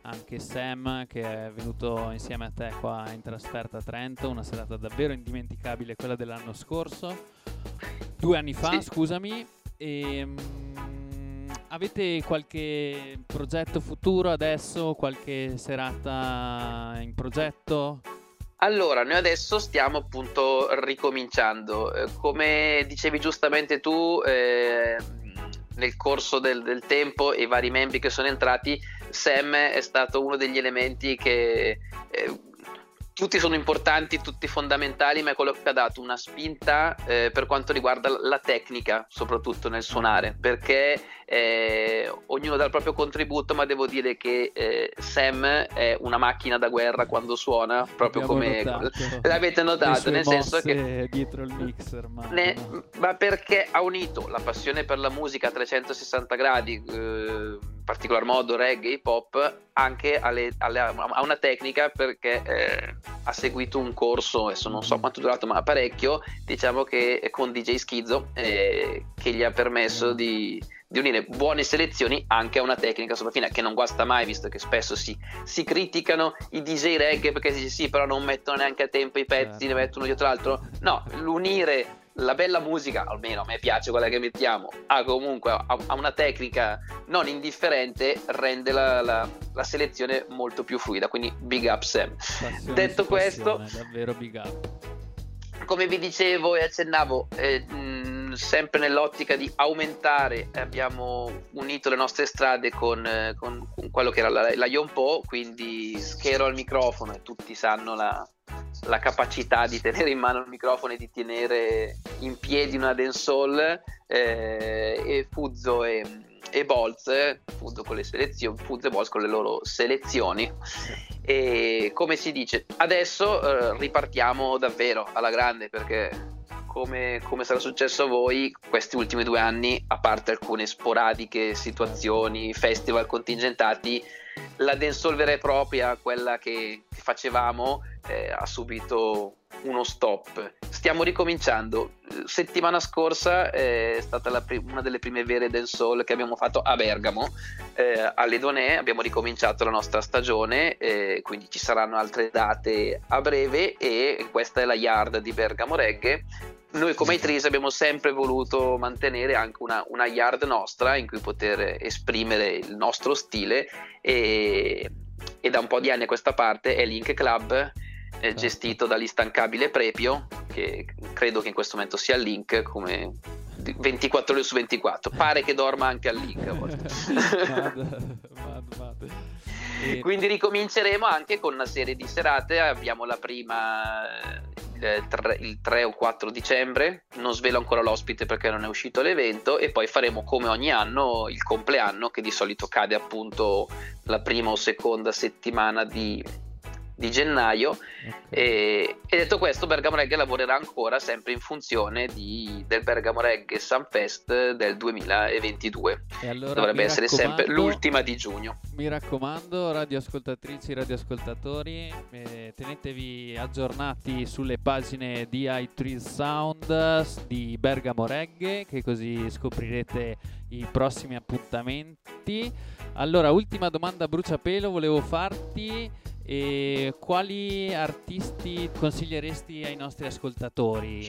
anche Sam che è venuto insieme a te qua in trasferta a Trento, una serata davvero indimenticabile, quella dell'anno scorso, due anni fa, Sì. scusami. E, mm, avete qualche progetto futuro adesso? Qualche serata in progetto? Allora, noi adesso stiamo appunto ricominciando. Eh, come dicevi giustamente tu, eh, nel corso del, del tempo e i vari membri che sono entrati, Sam è stato uno degli elementi che eh, tutti sono importanti, tutti fondamentali, ma è quello che ha dato una spinta eh, per quanto riguarda la tecnica, soprattutto nel suonare, perché eh, ognuno dà il proprio contributo, ma devo dire che eh, Sam è una macchina da guerra quando suona, proprio Abbiamo come notato. l'avete notato, nel senso che dietro il mixer, ma ne- ma perché ha unito la passione per la musica a 360 gradi, eh, particolar modo reggae e hip hop, anche alle- alle- a una tecnica perché eh, ha seguito un corso, adesso non so quanto è durato, ma parecchio, diciamo che con DJ Schizzo, eh, che gli ha permesso di, di unire buone selezioni anche a una tecnica super fina, che non guasta mai, visto che spesso si, si criticano i DJ reggae perché si dice sì, però non mettono neanche a tempo i pezzi, Certo. ne mettono dietro l'altro. No, l'unire la bella musica, almeno a me piace quella che mettiamo, a comunque a, a una tecnica non indifferente, rende la, la- la selezione molto più fluida. Quindi big up Sam. Passione Detto questo, davvero big up. come vi dicevo e accennavo, eh, mh, sempre nell'ottica di aumentare, abbiamo unito le nostre strade con, eh, con- con quello che era la, la Yompo, quindi scherzo al microfono e tutti sanno la, la capacità di tenere in mano il microfono e di tenere in piedi una dancehall eh, e Fuzzo e, e Bolz, Fuzzo con le selezioni, Fuzzo e Bolz con le loro selezioni. E come si dice adesso eh, ripartiamo davvero alla grande perché come, come sarà successo a voi questi ultimi due anni a parte alcune sporadiche situazioni festival contingentati la dancehall vera e propria quella che, che facevamo eh, ha subito uno stop. Stiamo ricominciando. Settimana scorsa eh, è stata la pri- una delle prime vere dancehall che abbiamo fatto a Bergamo. Eh, alle Donè abbiamo ricominciato la nostra stagione, eh, quindi ci saranno altre date a breve e questa è la yard di Bergamo Reggae. Noi come Itris abbiamo sempre voluto mantenere anche una, una yard nostra in cui poter esprimere il nostro stile e, e da un po' di anni a questa parte è Link Club eh, gestito dall'instancabile Prepio che credo che in questo momento sia il Link come 24 ore su 24 pare che dorma anche al Link a volte. Vado, vado, vado. E- Quindi ricominceremo anche con una serie di serate. Abbiamo la prima eh, il eh, tre- il 3 o 4 dicembre. Non svelo ancora l'ospite perché non è uscito l'evento. E poi faremo come ogni anno il compleanno, che di solito cade appunto la prima o seconda settimana di, di gennaio. E, e detto questo, Bergamo Reggae lavorerà ancora sempre in funzione di- del Bergamo Reggae Sunfest del 2022. E allora Dovrebbe essere sempre l'ultima di giugno. Mi raccomando, radioascoltatrici, radioascoltatori, eh, tenetevi aggiornati sulle pagine di i3 Sound di Bergamo Reggae, che così scoprirete i prossimi appuntamenti. Allora, ultima domanda bruciapelo, volevo farti eh, quali artisti consiglieresti ai nostri ascoltatori?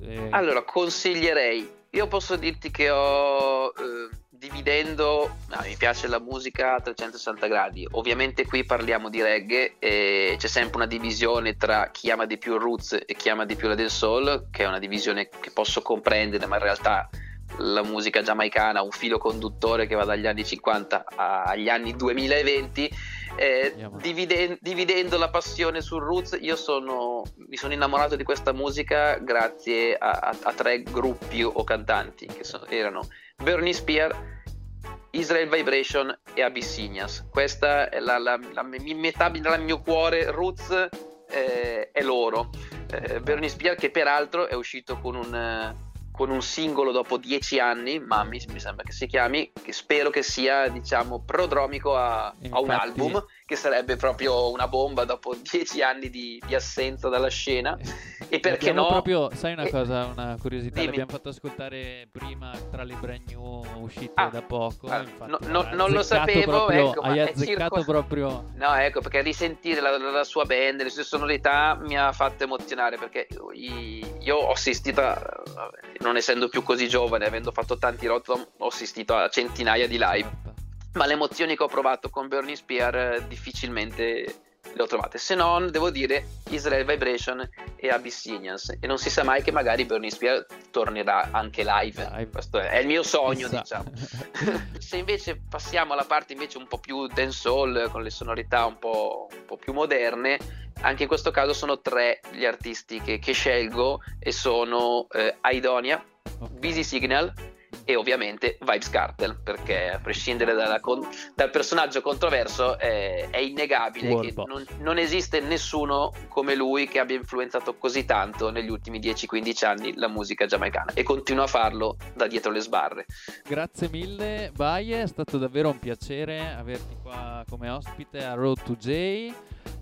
Eh, Allora, consiglierei. Io posso dirti che ho eh, dividendo. ah, mi piace la musica a 360 gradi. Ovviamente qui parliamo di reggae e c'è sempre una divisione tra chi ama di più il roots e chi ama di più la del soul, che è una divisione che posso comprendere, ma in realtà la musica giamaicana un filo conduttore che va dagli anni 50 a- agli anni 2020. Eh, dividen- dividendo la passione sul roots, io sono, mi sono innamorato di questa musica grazie a, a- a tre gruppi o cantanti che so- erano Bernie Spear, Israel Vibration e Abyssinias. Questa è la, la- la mi- metà del mio cuore, roots eh, è loro. Eh, Bernie Spear che peraltro è uscito con un, con un singolo dopo dieci anni, Mammi mi sembra che si chiami, che spero che sia diciamo prodromico a, a un Infatti- album, che sarebbe proprio una bomba dopo dieci anni di, di assenza dalla scena. E perché Abbiamo no? proprio, sai una Eh, cosa, una curiosità, dimmi. l'abbiamo fatto ascoltare prima tra le brand new uscite Ah, da poco. ah, infatti no- no- non lo sapevo, proprio- ecco, hai azzeccato circo- proprio No, ecco, perché risentire la, la- la sua band, le sue sonorità mi ha fatto emozionare perché i- io ho assistito, a- non essendo più così giovane, avendo fatto tanti rotom, ho assistito a centinaia di live, Certo. Ma le emozioni che ho provato con Bernie Spear eh, difficilmente le ho trovate, se non, devo dire, Israel Vibration e Abyssinians, e non si sa mai che magari Bernie Spear tornerà anche live, Live. questo è il mio sogno, Chissà. diciamo. Se invece passiamo alla parte invece un po' più dancehall con le sonorità un po', un po' più moderne, anche in questo caso sono tre gli artisti che, che scelgo e sono eh, Aidonia, Ok. Busy Signal e ovviamente Vibes Cartel perché a prescindere dalla dal personaggio controverso eh, è innegabile che Warboss. non, non esiste nessuno come lui che abbia influenzato così tanto negli ultimi 10-15 anni la musica giamaicana e continua a farlo da dietro le sbarre Grazie mille, Baie, è stato davvero un piacere averti qua come ospite a Road to J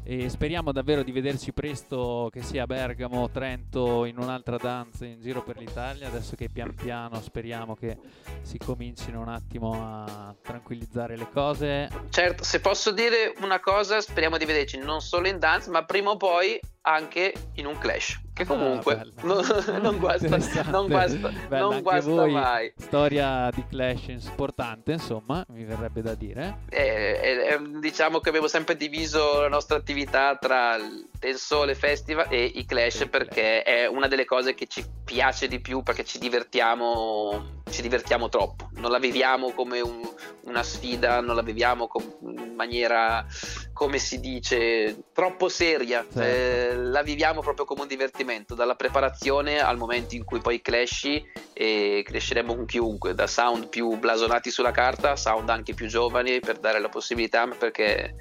e speriamo davvero di vederci presto che sia a Bergamo, Trento, in un'altra danza in giro per l'Italia, adesso che pian piano speriamo che si comincino un attimo a tranquillizzare le cose. Certo, se posso dire una cosa, speriamo di vederci non solo in dance, ma prima o poi anche in un clash. Che comunque Ah, non, non guasta, Interessante. non guasta, Bello, non guasta voi. mai. Storia di Clash importante, insomma, mi verrebbe da dire. Eh, eh, eh, diciamo che abbiamo sempre diviso la nostra attività tra il dancehall e festival e i clash perché è una delle cose che ci piace di più perché ci divertiamo, ci divertiamo troppo. Non la viviamo come un- una sfida, non la viviamo com- in maniera, come si dice, troppo seria. Certo. Eh, la viviamo proprio come un divertimento, dalla preparazione al momento in cui poi cresci e cresceremo con chiunque, da sound più blasonati sulla carta, sound anche più giovani per dare la possibilità, perché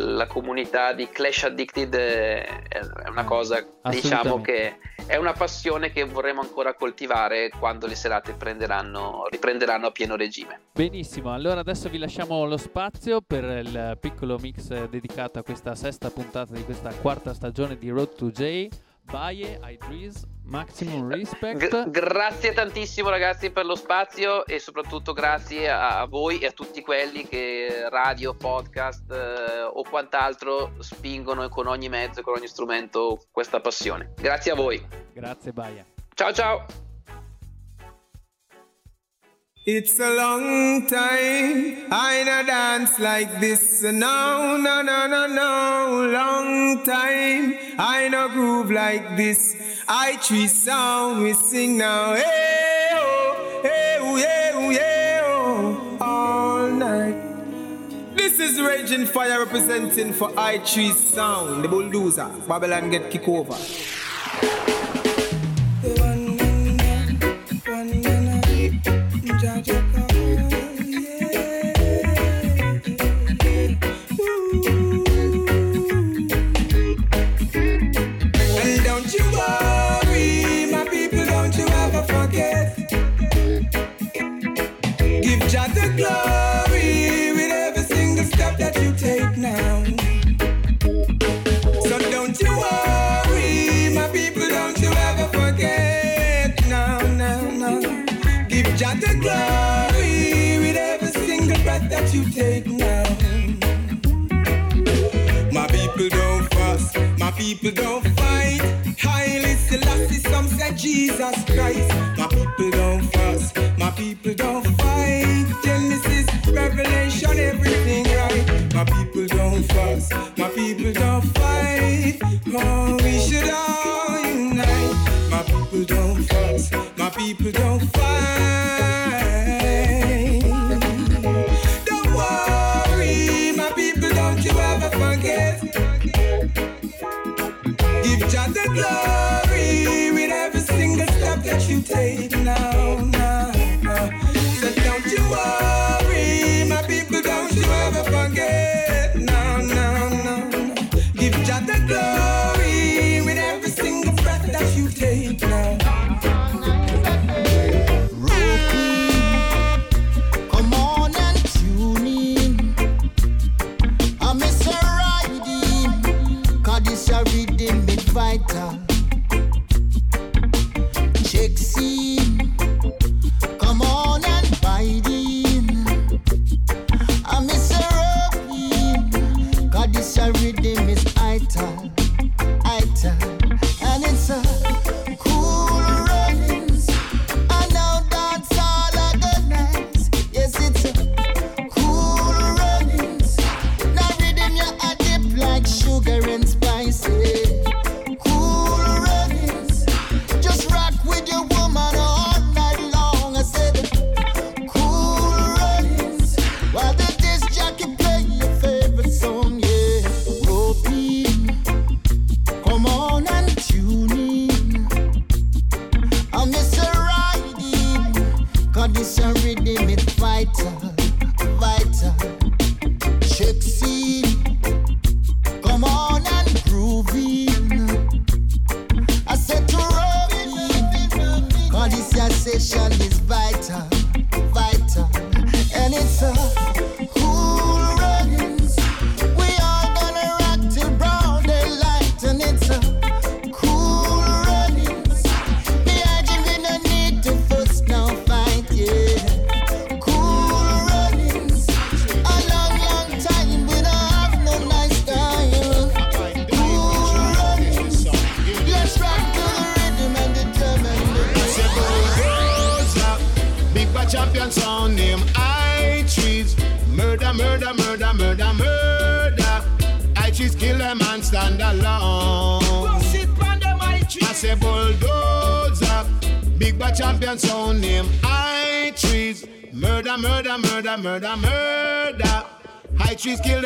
la comunità di Clash Addicted è una cosa, diciamo Assolutamente. che è una passione che vorremmo ancora coltivare quando le serate prenderanno, riprenderanno a pieno regime. Benissimo, allora adesso vi lasciamo lo spazio per il piccolo mix dedicato a questa sesta puntata di questa quarta stagione di Road to J. Baie, Idris, Maximum Respect. Gra- grazie tantissimo ragazzi per lo spazio e soprattutto grazie a, a voi e a tutti quelli che radio, podcast eh, o quant'altro spingono con ogni mezzo e con ogni strumento questa passione. Grazie a voi. Grazie Baie. Ciao ciao. It's a long time I no dance like this. No, no, no, no, no. Long time I no groove like this. I tree sound we sing now. Hey, oh, hey, oh, yeah, oh, yeah, oh. All night. This is Raging Fire representing for I Tree Sound, the bulldozer. Babylon get kick over. People don't fight. Highly Selassie, some say Jesus Christ. My people don't fuss, my people don't fight. Genesis, Revelation, everything right. My people don't fuss, my people don't fight. Oh, we should all unite. My people don't fuss, my people don't fight. Glory with every single step that you take now.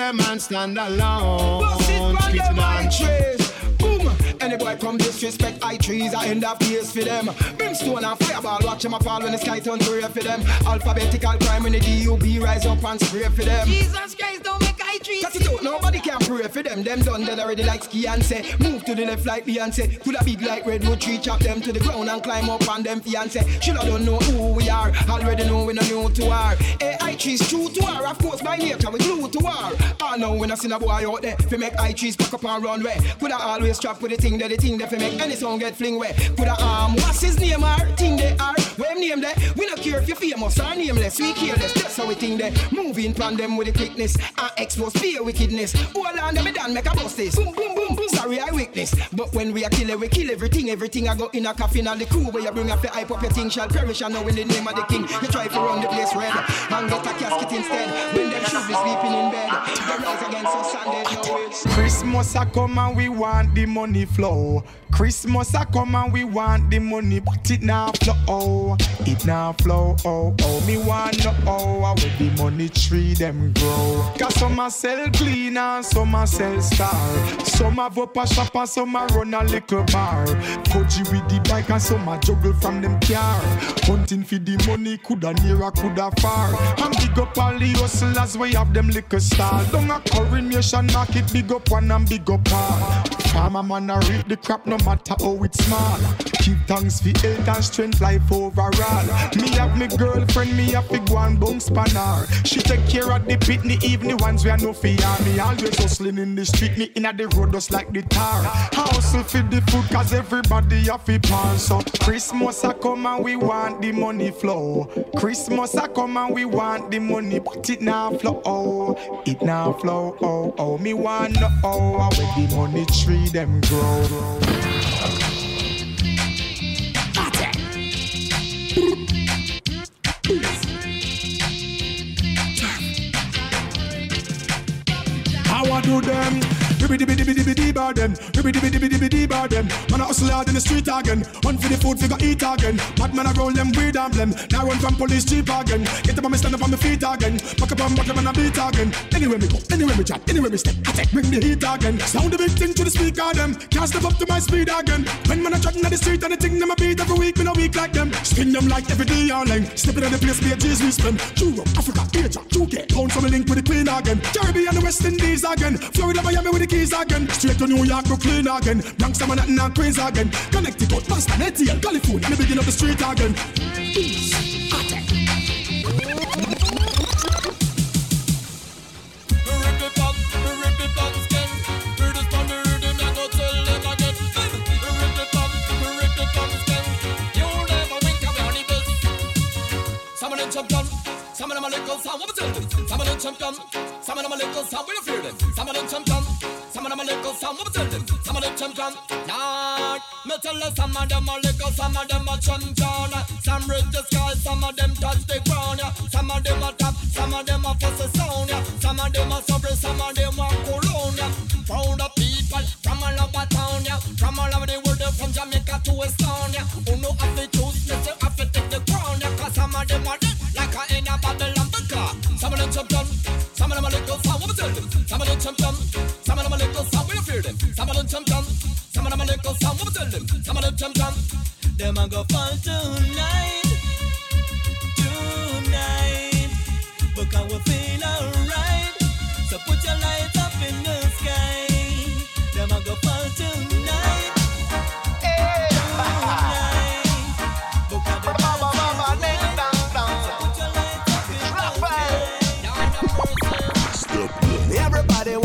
Them and stand alone. Streets dance. Boom! Any boy come disrespect high trees, I end up years for them. Brimstone and fireball, watch them a fall when the sky turn gray for them. Alphabetical crime when the DUB rise up and spray for them. Jesus Christ, don't make I treat Cause it out, nobody can pray for them. Them done dead already like ski and say, move to the left like Beyonce. Could a big like redwood tree, chop them to the ground and climb up on them fiance. Shoulda don't know who we are, already know we no new to her. AI trees true to her, of course by nature we glue to her. I know when I seen a boy out there, fi make high trees pack up and run way. Coulda always trap with the thing that the thing that fi make any song get fling way. Coulda um, what's his name are, thing they are, where name there. We no care if you famous or nameless, we careless. That's how we think they moving pan them with the quickness and expose fear wickedness. Hold on, them done make a bust this. Boom, boom, boom, boom. Sorry, I weakness. But when we are killer, we kill everything. Everything I go in a coffin and the crew where you bring up the hype up your thing shall perish. I know in the name of the king. You try to run the place red and get a casket instead. When them should be sleeping in bed, they rise against us and there's no. Christmas a come and we want the money flow. Christmas a come and we want the money, but it now flow. It now flow. Oh oh, me want know oh how the money tree them grow. Cause some a sell clean some a sell star. Some have up a shop and some a run a little bar. Koji with the bike and some a juggle from them car. Hunting for the money, coulda near or coulda far. And big up all the hustlers we have them liquor star. Don't a coronation market, big up one and big up all. Farmer man a reap the crop no matter how it's small. Keep thanks for health and strength life overall. Me have me girlfriend, me have go and bounce spanner. She take care of the even the ones we are no fear. Me always hustling in the street, me inna the road just like the tar. Hustle for the food cause everybody have to pan. So Christmas a come and we want the money flow. Christmas a come and we want the money, but it now flow. Oh, it now flow. Oh, oh, me want know oh, where the money tree them grow. Do them? Ribby dibby dibby dibby bar them. Ribby dibby dibby dibby bar them. Hustle in the street again. Hunt for the food, figure eat again. Bad man a roll them weed and blem. Now run from police cheap again. Get up on me stand up on my feet again. Back up on back up and a beat again. Anywhere me go, anywhere me chat, anywhere me step. I take bring the heat again. Sound the big thing to the speaker them. Can't step up to my speed again. When man a chatting on the street and the thing them a beat every week, me no weak like them. Sting them like every day online. Stepping on the place, a G's we spend. Europe, Africa, Asia, UK. Pound from a link with the Queen again. Caribbean, the West Indies again. Florida, Miami with the keys again. Straight to New York, Brooklyn again. Bronx, Manhattan, and Queens again. Connecticut, Boston, ATL, California, the beginning of the street again. Peace. Some of them little sound, what we tell them? Some of them champion, some of them little sound, we don't fear them. Some of them champion, some of them little sound, what we tell them? Some of them champion, nah. Me tell you some of them a little, some of them a champion. Some reach the sky, some of them touch the ground. Some of them a top, some of them a fuss the sound. Some of them a sobre, some of them a cologne. Proud of people from all over town. From all over the world, from Jamaica to. Yeah. Who know have to choose, me say have to take the crown. Cause some of them are dead like a in a Babylon because some of them champion, some of a little. What we tell them? Some of them champion, some of a little sound. We don't. Some of them champion, some of a little. What we tell them? Some of them champion, them a go fall tonight, tonight. Because we feel alright. your body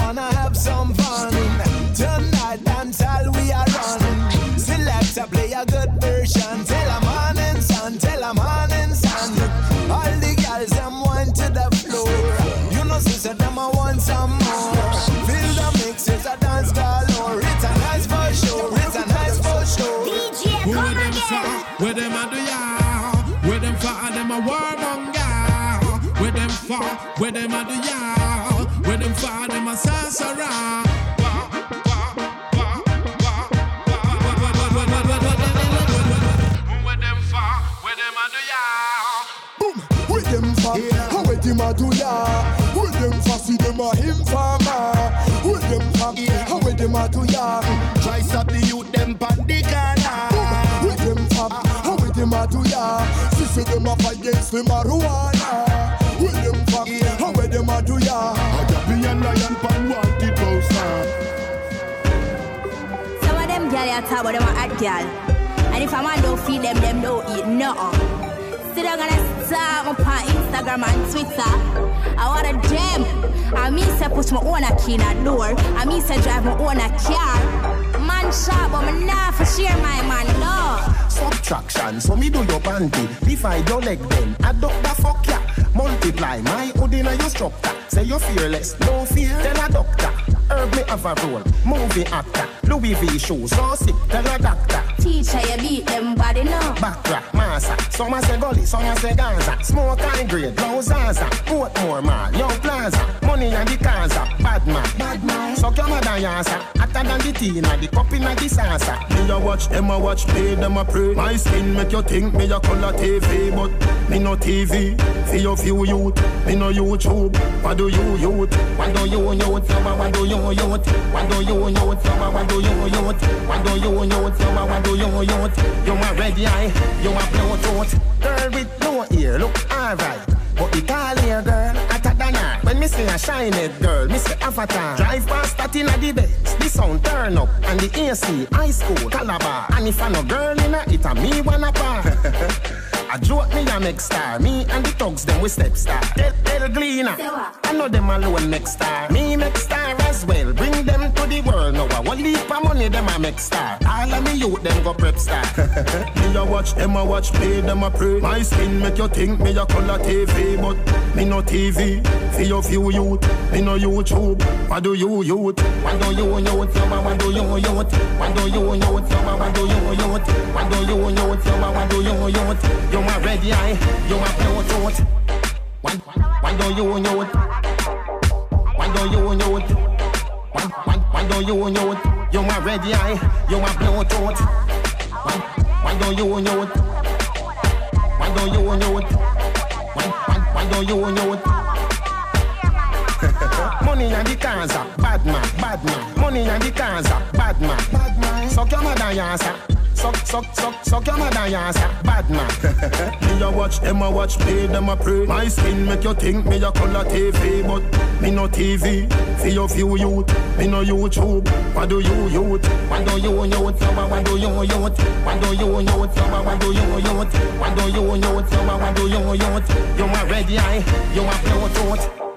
See see them a fight against the marijuana. With them for, how with them a do ya? A happy and lion pan wanted poster. Uh. Some of them gyal ya talk about them a hot gyal. And if a man don't feed them, them don't eat nothing. See they gonna start up on Instagram and Twitter. I want a gem. I mean say push my own a key in a door. I mean say drive my own a car. Man shop, but me nah for share my man, no. Subtraction, so me do your panty. Divide your leg then, up the fuck ya. Multiply my hood in your structure. Say you're fearless, no fear. Tell a doctor, herb me have a role. Movie actor, Louis V shoe, so sick. Tell a doctor. Teacher, you beat them body now. Backtrack, massa. Some a say gully, some a say Gaza. Smoke high grade, low Zaza. Portmore mall, young plaza. Money and the Gaza. Bad man, bad man. Suck your mother yasa. Hotter than the tea inna the cup inna the salsa. Me a watch them a watch, pay them a pray. My skin make you think me a color TV, but me no TV. For your few youth, me no YouTube. What do you youth? What do you youth? Yo, What do you youth? What do you youth? Yo, What do you youth? What do you youth? Yo, What do you youth? You a red eye, you a Bluetooth. Girl with no ear, look alright. But the tall hair girl, hotter than her. When me see a shiny girl, me say avatar. Drive past that inna the beds, the sound turn up, and the AC, high school, Calabar. And if I no girl inna it, a me wanna par. I joke me a make star. Me and the thugs them we step star. Tell, tell Gleaner. I know them alone next star. Me make star as well. Bring them to the world now. I want leap of money them a make star. All of me youth them go prep star. me a watch them a watch pay them a pray. My skin make you think me a color TV, but me no TV. For your few youth, me no YouTube. What do you youth? What do you youth? Yo, What do you youth? What do you youth? Yo, What do you youth? What do you youth? What do you youth? You a red eye, you a Bluetooth. Why, why do you youth? Why do you youth? Why, why, why do you youth? You a red eye, you a Bluetooth. Why, why do you youth? Why do you youth? Why, why, why do you youth? Money and the cars are bad man, bad man. Money and the cars are bad man, bad man. Suck your mother, yasa. Suck, suck, suck, suck your mother, yasa. Bad man. me a watch them a watch, pay them a pray. My skin make you think me a color TV, but me no TV. For your few youth, me no YouTube. What do you youth? What do you youth? Yo, What do you youth? What do you youth? What do you youth? What do you youth? What do you youth? You a red eye, you a Bluetooth.